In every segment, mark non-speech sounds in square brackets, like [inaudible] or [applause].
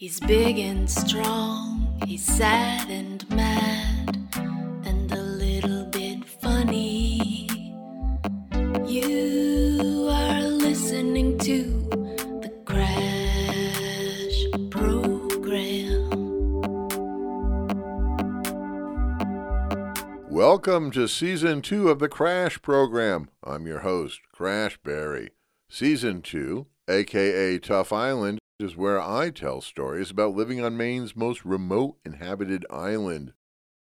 He's big and strong, he's sad and mad, and a little bit funny. You are listening to the Crash Program. Welcome to season two of the Crash program. I'm your host, Crash Barry. Season two, aka Tough Island, is where I tell stories about living on Maine's most remote inhabited island.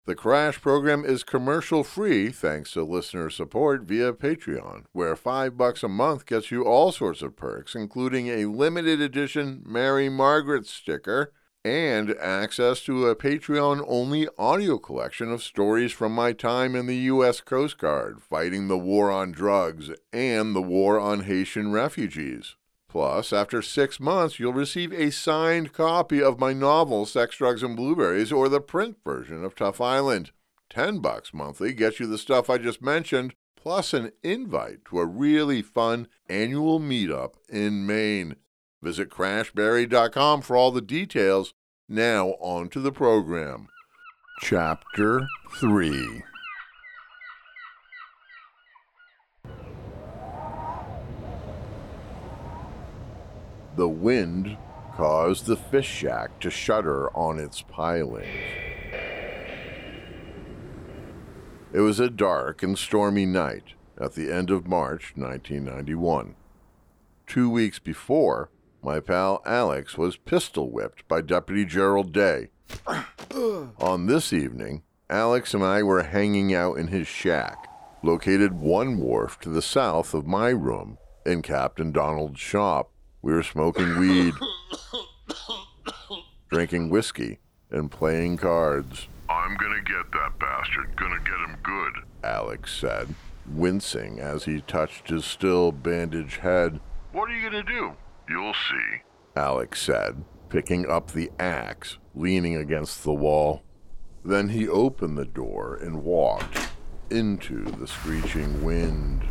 The Crash program is commercial free thanks to listener support via Patreon, where 5 bucks a month gets you all sorts of perks including a limited edition Mary Margaret sticker and access to a Patreon only audio collection of stories from my time in the US Coast Guard fighting the war on drugs and the war on Haitian refugees. Plus, after six months, you'll receive a signed copy of my novel, Sex, Drugs, and Blueberries, or the print version of Tough Island. Ten bucks monthly gets you the stuff I just mentioned, plus an invite to a really fun annual meetup in Maine. Visit crashbarry.com for all the details. Now, on to the program. Chapter 3 The wind caused the fish shack to shudder on its pilings. It was a dark and stormy night at the end of March 1991. Two weeks before, my pal Alex was pistol whipped by Deputy Gerald Day. [coughs] On this evening, Alex and I were hanging out in his shack, located one wharf to the south of my room in Captain Donald's shop. We were smoking weed, [coughs] drinking whiskey, and playing cards. I'm gonna get that bastard. Gonna get him good. Alex said, wincing as he touched his still bandaged head. What are you gonna do? You'll see. Alex said, picking up the axe, leaning against the wall. Then he opened the door and walked into the screeching wind.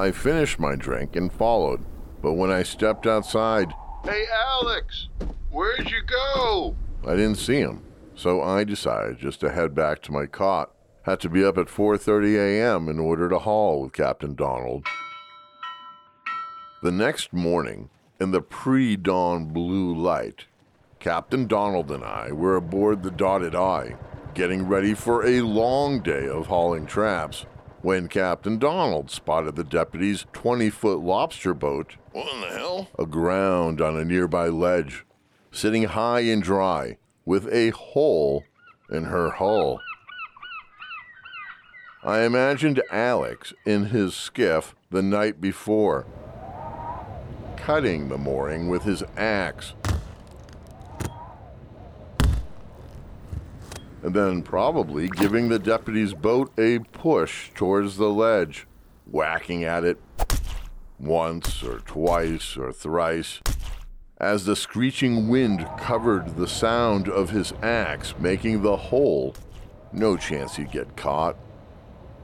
I finished my drink and followed, but when I stepped outside, Hey Alex, where'd you go? I didn't see him, so I decided just to head back to my cot. Had to be up at 4:30 a.m. in order to haul with Captain Donald. The next morning, in the pre-dawn blue light, Captain Donald and I were aboard the Dotted Eye, getting ready for a long day of hauling traps when Captain Donald spotted the deputy's 20 foot lobster boat. What in the hell? Aground on a nearby ledge, sitting high and dry, with a hole in her hull. I imagined Alex in his skiff the night before, cutting the mooring with his axe. And then probably giving the deputy's boat a push towards the ledge, whacking at it once or twice or thrice. As the screeching wind covered the sound of his axe making the hole, no chance he'd get caught.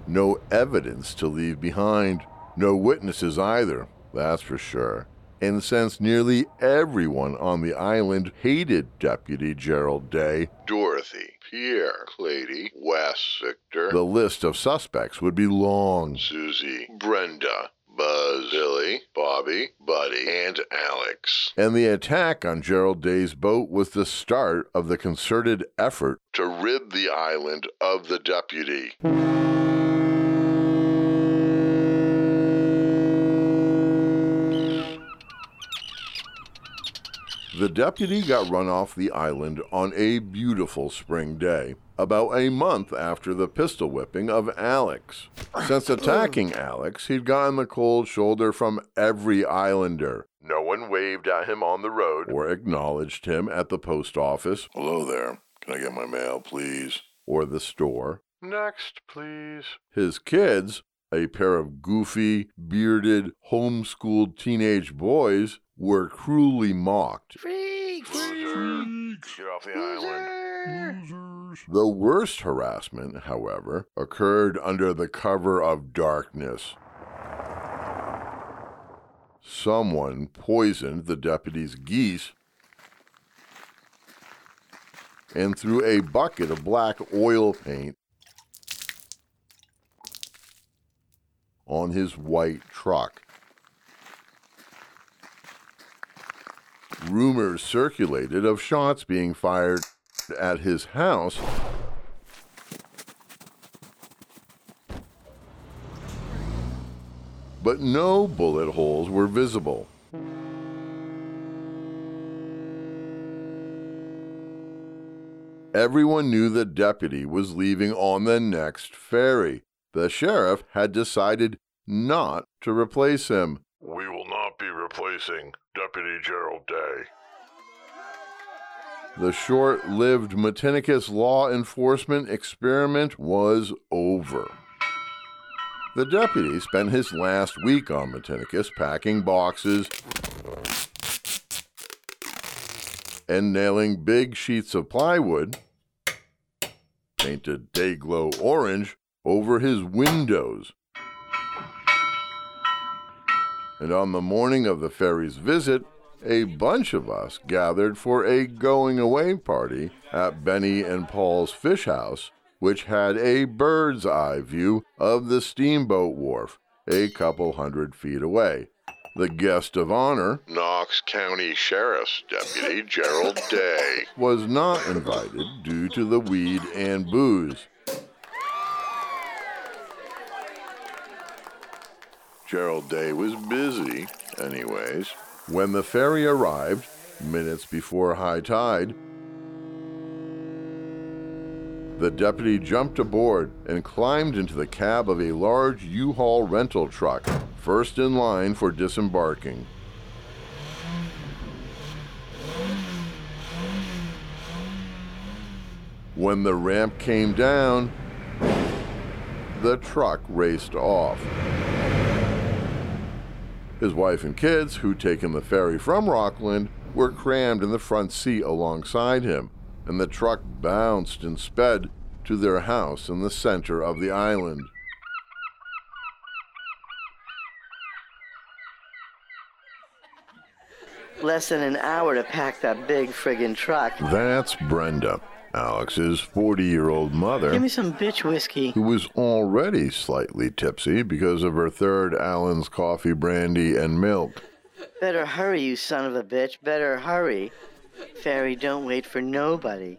No evidence to leave behind. No witnesses either, that's for sure. And since nearly everyone on the island hated Deputy Gerald Day, Dorothy, Pierre, Clady, Wes, Victor, the list of suspects would be long. Susie, Brenda, Buzz, Billy, Bobby, Buddy, and Alex. And the attack on Gerald Day's boat was the start of the concerted effort to rid the island of the deputy. The deputy got run off the island on a beautiful spring day, about a month after the pistol whipping of Alex. Since attacking Alex, he'd gotten the cold shoulder from every islander. No one waved at him on the road or acknowledged him at the post office. Hello there. Can I get my mail, please? Or the store. Next, please. His kids, a pair of goofy, bearded, homeschooled teenage boys, were cruelly mocked. Freaks! Get off the island. The worst harassment, however, occurred under the cover of darkness. Someone poisoned the deputy's geese and threw a bucket of black oil paint on his white truck. Rumors circulated of shots being fired at his house. But no bullet holes were visible. Everyone knew the deputy was leaving on the next ferry. The sheriff had decided not to replace him. We will not replacing Deputy Gerald Day. The short lived Matinicus law enforcement experiment was over. The deputy spent his last week on Matinicus packing boxes and nailing big sheets of plywood, painted day glow orange, over his windows. And on the morning of the ferry's visit, a bunch of us gathered for a going away party at Benny and Paul's Fish House, which had a bird's eye view of the steamboat wharf a couple hundred feet away. The guest of honor, Knox County Sheriff's Deputy Gerald Day. was not invited due to the weed and booze. Gerald Day was busy, anyways. When the ferry arrived, minutes before high tide, the deputy jumped aboard and climbed into the cab of a large U Haul rental truck, first in line for disembarking. When the ramp came down, the truck raced off. His wife and kids, who'd taken the ferry from Rockland, were crammed in the front seat alongside him, and the truck bounced and sped to their house in the center of the island. Less than an hour to pack that big friggin' truck. That's Brenda, Alex's 40 year old mother. Give me some bitch whiskey. who was already slightly tipsy because of her third Allen's coffee, brandy, and milk. Better hurry, you son of a bitch. Better hurry. Ferry don't wait for nobody.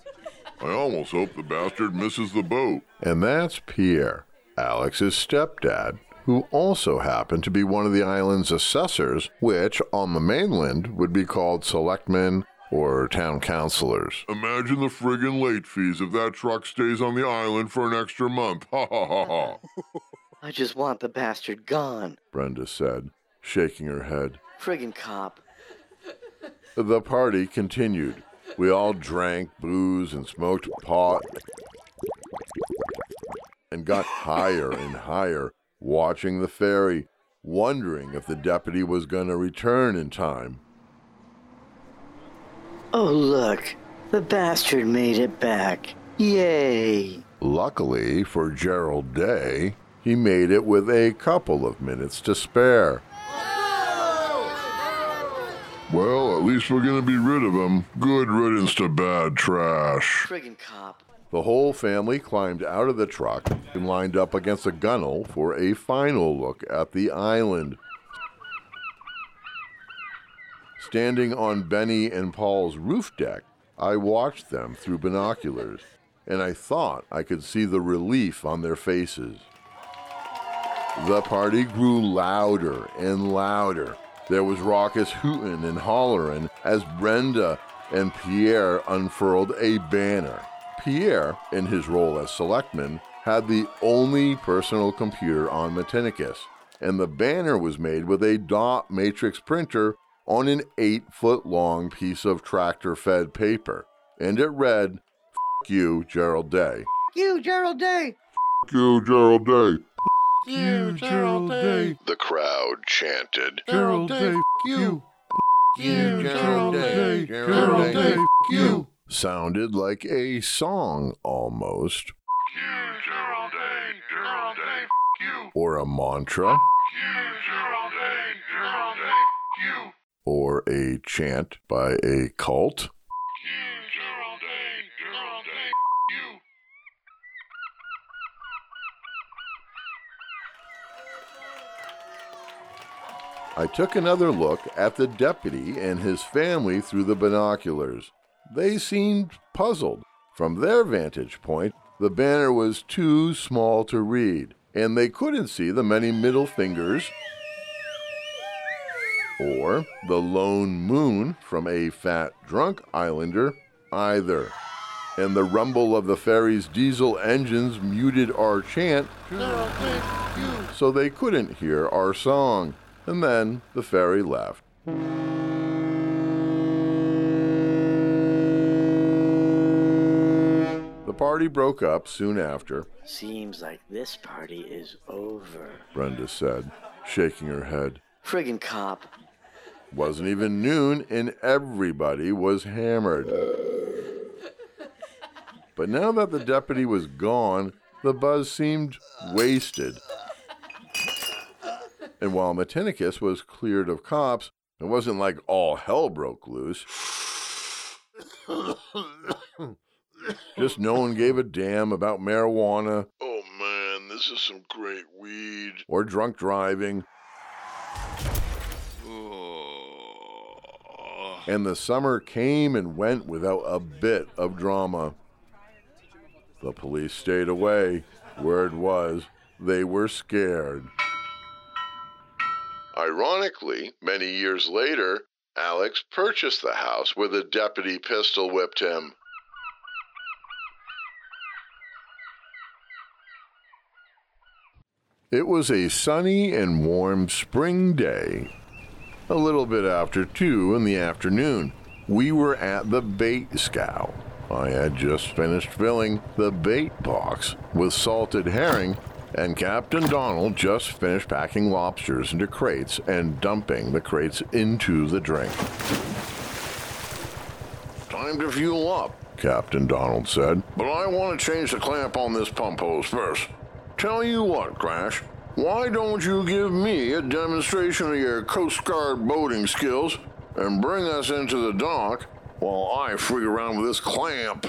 I almost hope the bastard misses the boat. And that's Pierre, Alex's stepdad, who also happened to be one of the island's assessors, which on the mainland would be called selectmen or town councilors. Imagine the friggin' late fees if that truck stays on the island for an extra month. Ha ha ha ha. [laughs] I just want the bastard gone. Brenda said, shaking her head. Friggin' cop. The party continued. We all drank booze and smoked pot and got [laughs] higher and higher, watching the ferry, wondering if the deputy was going to return in time. Oh, look. The bastard made it back. Yay. Luckily for Gerald Day, he made it with a couple of minutes to spare. Well, at least we're gonna be rid of him. Good riddance to bad trash. Friggin' cop. The whole family climbed out of the truck and lined up against a gunnel for a final look at the island. Standing on Benny and Paul's roof deck, I watched them through binoculars, and I thought I could see the relief on their faces. The party grew louder and louder. There was raucous hooting and hollering as Brenda and Pierre unfurled a banner. Pierre, in his role as selectman, had the only personal computer on Matinicus, and the banner was made with a dot matrix printer on an eight foot long piece of tractor fed paper. And it read, F you, Gerald Day. You, Gerald Day. F you, Gerald Day. You, Gerald Day. The crowd chanted. Gerald Day, F you. You, Gerald Day, Gerald Day, F you. Sounded like a song almost, You, Gerald Day, Gerald Day, F you. or a mantra. You, or a chant by a cult? I took another look at the deputy and his family through the binoculars. They seemed puzzled. From their vantage point, the banner was too small to read, and they couldn't see the many middle fingers or the lone moon from a fat drunk islander either. And the rumble of the ferry's diesel engines muted our chant, so they couldn't hear our song. And then the ferry left. The party broke up soon after, Seems like this party is over. Brenda said, shaking her head. Friggin' cop. Wasn't even noon, and everybody was hammered. But now that the deputy was gone, the buzz seemed wasted. And while Matinicus was cleared of cops, it wasn't like all hell broke loose. Just no one gave a damn about marijuana Oh man, this is some great weed. or drunk driving, and the summer came and went without a bit of drama. The police stayed away. Word was, they were scared. Ironically, many years later, Alex purchased the house where the deputy pistol whipped him. It was a sunny and warm spring day. A little bit after two in the afternoon, we were at the bait scow. I had just finished filling the bait box with salted herring, and Captain Donald just finished packing lobsters into crates and dumping the crates into the drink. Time to fuel up, Captain Donald said. But I want to change the clamp on this pump hose first. Tell you what, Crash. Why don't you give me a demonstration of your Coast Guard boating skills and bring us into the dock while I freak around with this clamp?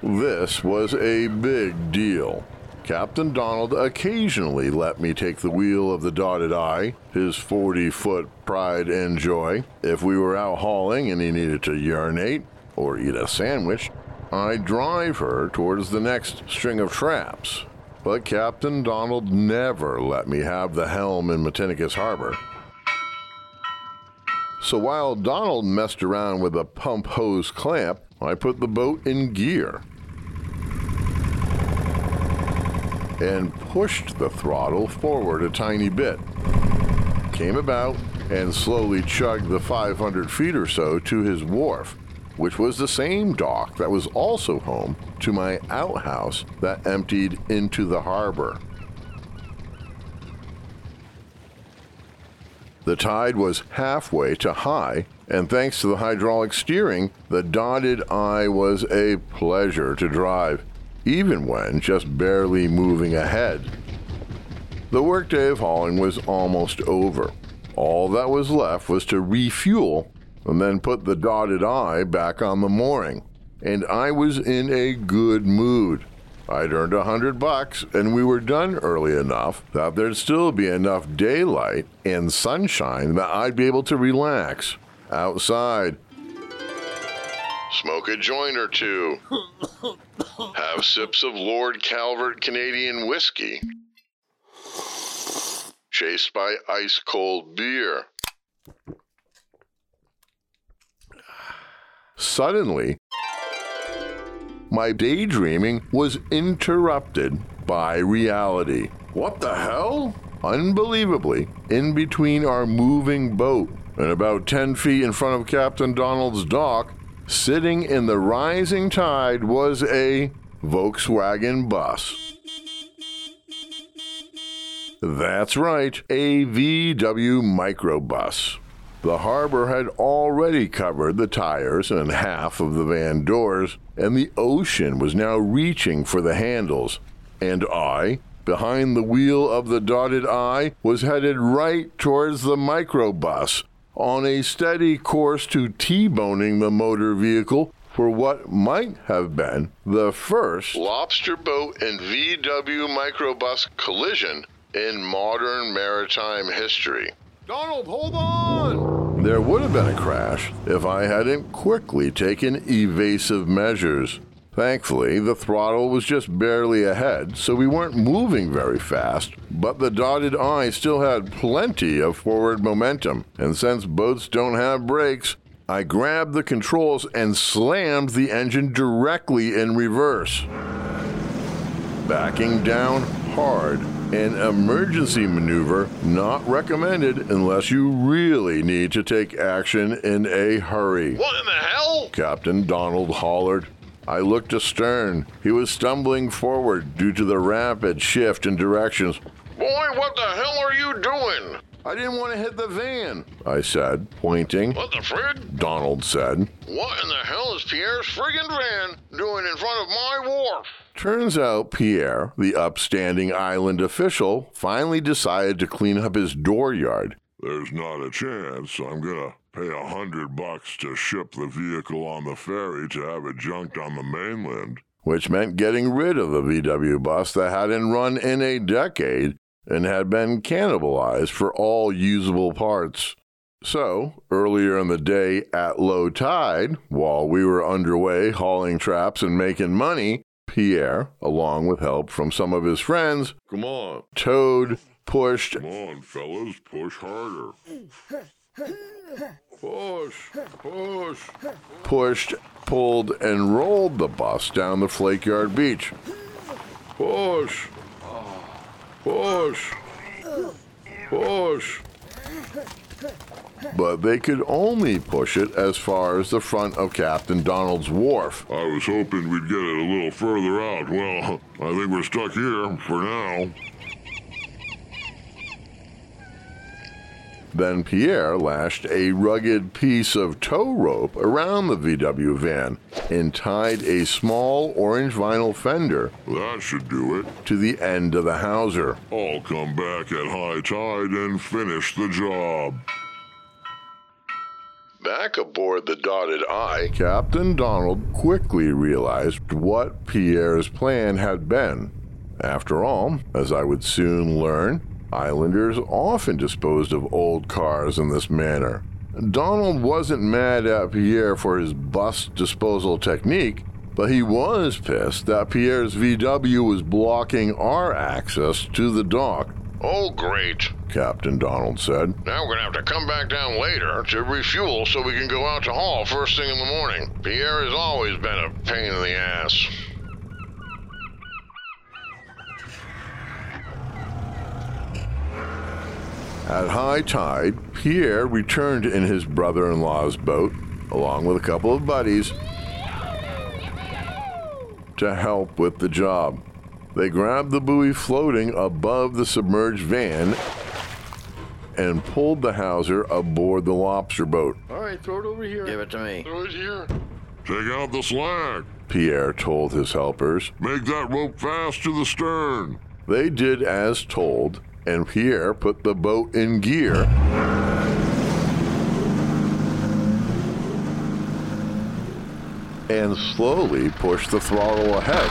This was a big deal. Captain Donald occasionally let me take the wheel of the dotted eye, his 40 foot pride and joy. If we were out hauling and he needed to urinate or eat a sandwich, I'd drive her towards the next string of traps. But Captain Donald never let me have the helm in Matinicus Harbor. So while Donald messed around with a pump hose clamp, I put the boat in gear and pushed the throttle forward a tiny bit. Came about and slowly chugged the 500 feet or so to his wharf, which was the same dock that was also home to my outhouse that emptied into the harbor. The tide was halfway to high, and thanks to the hydraulic steering, the dotted eye was a pleasure to drive, even when just barely moving ahead. The workday of hauling was almost over. All that was left was to refuel and then put the dotted eye back on the mooring. And I was in a good mood. I'd earned a hundred bucks, and we were done early enough that there'd still be enough daylight and sunshine that I'd be able to relax outside. Smoke a joint or two. [laughs] Have sips of Lord Calvert Canadian whiskey. Chased by ice cold beer. Suddenly, my daydreaming was interrupted by reality. What the hell? Unbelievably, in between our moving boat and about 10 feet in front of Captain Donald's dock, sitting in the rising tide was a Volkswagen bus. That's right, a VW microbus. The harbor had already covered the tires and half of the van doors, and the ocean was now reaching for the handles. And I, behind the wheel of the dotted eye was headed right towards the microbus on a steady course to T-boning the motor vehicle for what might have been the first lobster boat and VW microbus collision in modern maritime history. Donald, hold on! There would have been a crash if I hadn't quickly taken evasive measures. Thankfully, the throttle was just barely ahead, so we weren't moving very fast, but the dotted eye still had plenty of forward momentum, and since boats don't have brakes, I grabbed the controls and slammed the engine directly in reverse. Backing down hard, an emergency maneuver not recommended unless you really need to take action in a hurry. What in the hell? Captain Donald hollered. I looked astern. He was stumbling forward due to the rapid shift in directions. Boy, what the hell are you doing? I didn't want to hit the van, I said, pointing. What the frig? Donald said. What in the hell is Pierre's friggin' van doing in front of my wharf? Turns out Pierre, the upstanding island official, finally decided to clean up his dooryard. There's not a chance I'm gonna pay a hundred bucks to ship the vehicle on the ferry to have it junked on the mainland. Which meant getting rid of the VW bus that hadn't run in a decade and had been cannibalized for all usable parts. So, earlier in the day at low tide, while we were underway hauling traps and making money, Pierre, along with help from some of his friends, Come on. towed, pushed, Come on, fellas, push harder. Push, push. pushed, pulled, and rolled the bus down the Flake Yard beach. Push. Push. Push. But they could only push it as far as the front of Captain Donald's wharf. I was hoping we'd get it a little further out. Well, [laughs] I think we're stuck here for now. Then Pierre lashed a rugged piece of tow rope around the VW van and tied a small orange vinyl fender That should do it. to the end of the hawser. I'll come back at high tide and finish the job. Back aboard the dotted eye, Captain Donald quickly realized what Pierre's plan had been. After all, as I would soon learn, islanders often disposed of old cars in this manner. Donald wasn't mad at Pierre for his bus disposal technique, but he was pissed that Pierre's VW was blocking our access to the dock. Oh, great. Captain Donald said. Now we're gonna have to come back down later to refuel so we can go out to haul first thing in the morning. Pierre has always been a pain in the ass. At high tide, Pierre returned in his brother in law's boat, along with a couple of buddies, to help with the job. They grabbed the buoy floating above the submerged van and pulled the hawser aboard the lobster boat. All right, throw it over here. Give it to me. Throw it here. Take out the slack. Pierre told his helpers. Make that rope fast to the stern. They did as told, and Pierre put the boat in gear. And slowly pushed the throttle ahead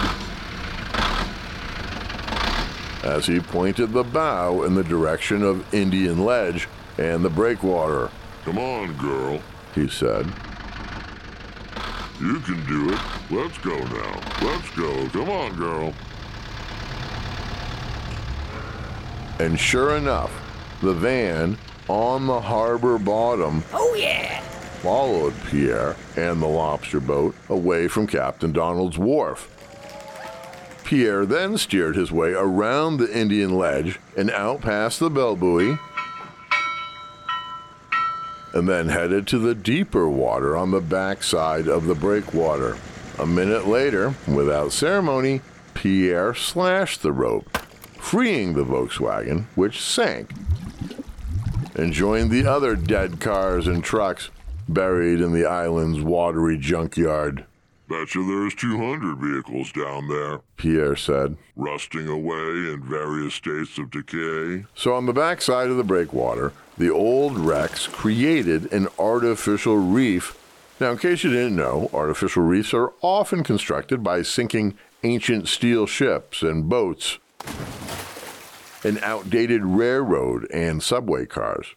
as he pointed the bow in the direction of Indian Ledge and the breakwater, Come on, girl. he said. You can do it. Let's go now. Let's go. Come on, girl. And sure enough, the van on the harbor bottom Oh, yeah. followed Pierre and the lobster boat away from Captain Donald's wharf. Pierre then steered his way around the Indian ledge and out past the bell buoy, and then headed to the deeper water on the backside of the breakwater. A minute later, without ceremony, Pierre slashed the rope, freeing the Volkswagen, which sank, and joined the other dead cars and trucks buried in the island's watery junkyard. Bet you there's 200 vehicles down there, Pierre said. rusting away in various states of decay. So, on the backside of the breakwater, the old wrecks created an artificial reef. Now, in case you didn't know, artificial reefs are often constructed by sinking ancient steel ships and boats, and outdated railroad and subway cars.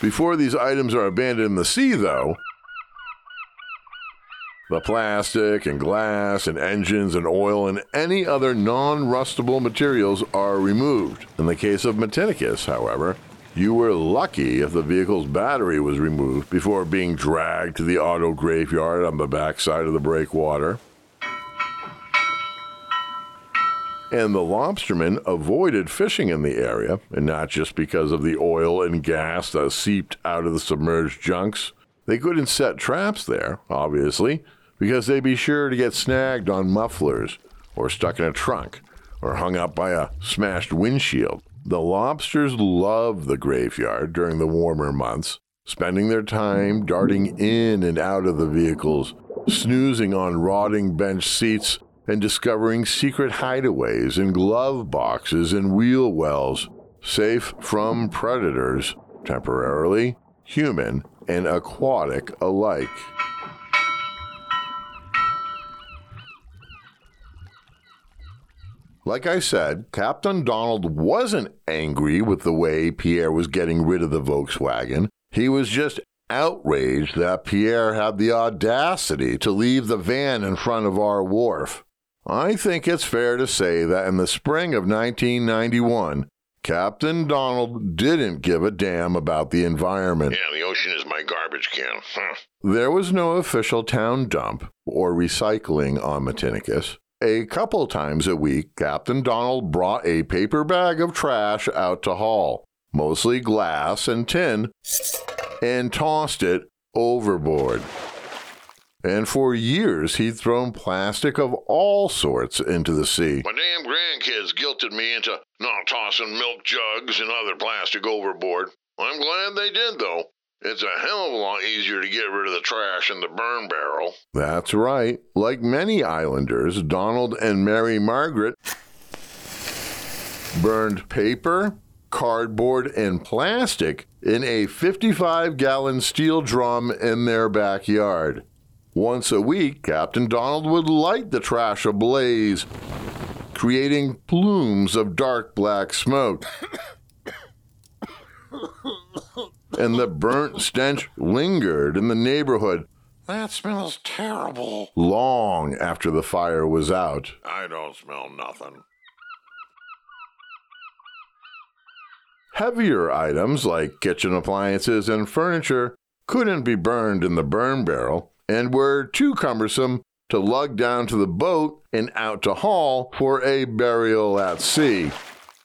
Before these items are abandoned in the sea, though, the plastic and glass and engines and oil and any other non rustable materials are removed. In the case of Matinicus, however, you were lucky if the vehicle's battery was removed before being dragged to the auto graveyard on the backside of the breakwater. And the lobstermen avoided fishing in the area, and not just because of the oil and gas that seeped out of the submerged junks. They couldn't set traps there, obviously, because they'd be sure to get snagged on mufflers, or stuck in a trunk, or hung up by a smashed windshield. The lobsters loved the graveyard during the warmer months, spending their time darting in and out of the vehicles, snoozing on rotting bench seats, and discovering secret hideaways in glove boxes and wheel wells, safe from predators, temporarily, human and aquatic alike. Like I said, Captain Donald wasn't angry with the way Pierre was getting rid of the Volkswagen. He was just outraged that Pierre had the audacity to leave the van in front of our wharf. I think it's fair to say that in the spring of 1991, Captain Donald didn't give a damn about the environment. Yeah, the ocean is my garbage can. Huh. There was no official town dump or recycling on Matinicus. A couple times a week, Captain Donald brought a paper bag of trash out to haul, mostly glass and tin, and tossed it overboard. And for years, he'd thrown plastic of all sorts into the sea. My damn grandkids guilted me into not tossing milk jugs and other plastic overboard. I'm glad they did, though. It's a hell of a lot easier to get rid of the trash in the burn barrel. That's right. Like many islanders, Donald and Mary Margaret burned paper, cardboard, and plastic in a 55 gallon steel drum in their backyard. Once a week, Captain Donald would light the trash ablaze, creating plumes of dark black smoke. and the burnt stench lingered in the neighborhood That smells terrible. long after the fire was out. I don't smell nothing. Heavier items like kitchen appliances and furniture couldn't be burned in the burn barrel and were too cumbersome to lug down to the boat and out to haul for a burial at sea,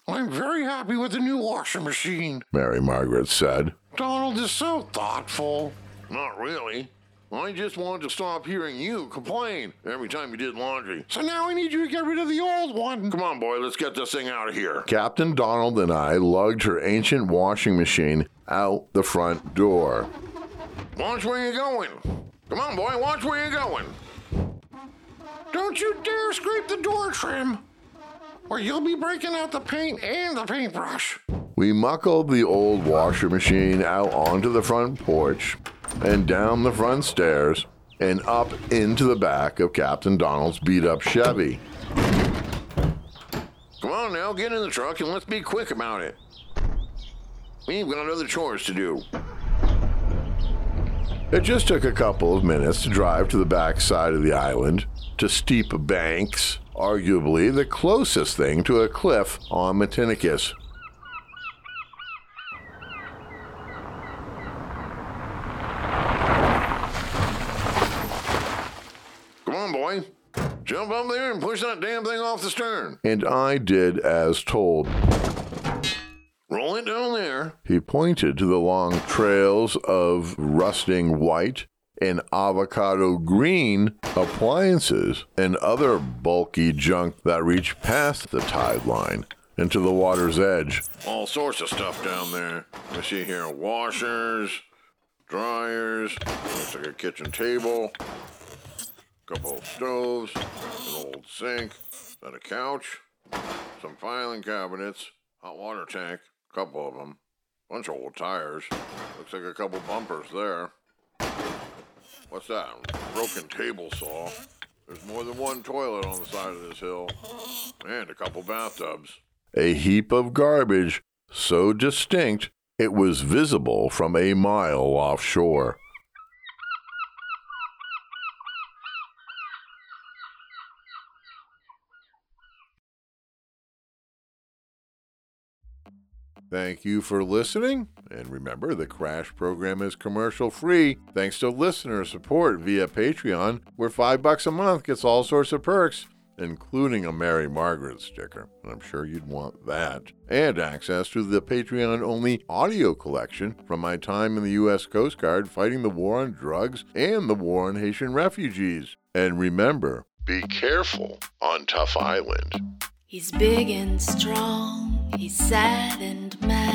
I'm very happy with the new washing machine. Mary Margaret said. Donald is so thoughtful. Not really. I just wanted to stop hearing you complain every time you did laundry. So now I need you to get rid of the old one. Come on, boy, let's get this thing out of here. Captain Donald and I lugged her ancient washing machine out the front door. Watch where you're going. Come on, boy, watch where you're going. Don't you dare scrape the door trim, or you'll be breaking out the paint and the paintbrush. We muckled the old washer machine out onto the front porch and down the front stairs and up into the back of Captain Donald's beat up Chevy. Come on now, get in the truck and let's be quick about it. We've got other chores to do. It just took a couple of minutes to drive to the back side of the island, to steep banks, arguably the closest thing to a cliff on Matinicus. Come on, boy. Jump up there and push that damn thing off the stern. And I did as told. Roll it down there. He pointed to the long trails of rusting white and avocado green appliances and other bulky junk that reached past the tide line and to the water's edge. All sorts of stuff down there. I see here washers, dryers, looks like a kitchen table, couple of stoves, an old sink, then a couch, some filing cabinets, hot water tank, a couple of them, bunch of old tires. Looks like a couple bumpers there. What's that? Broken table saw. There's more than one toilet on the side of this hill, and a couple bathtubs. A heap of garbage so distinct it was visible from a mile offshore. Thank you for listening. And remember, the Crash program is commercial free thanks to listener support via Patreon, where five bucks a month gets all sorts of perks, including a Mary Margaret sticker. I'm sure you'd want that. And access to the Patreon only audio collection from my time in the U.S. Coast Guard fighting the war on drugs and the war on Haitian refugees. And remember, be careful on Tough Island. He's big and strong, he's sad and mad,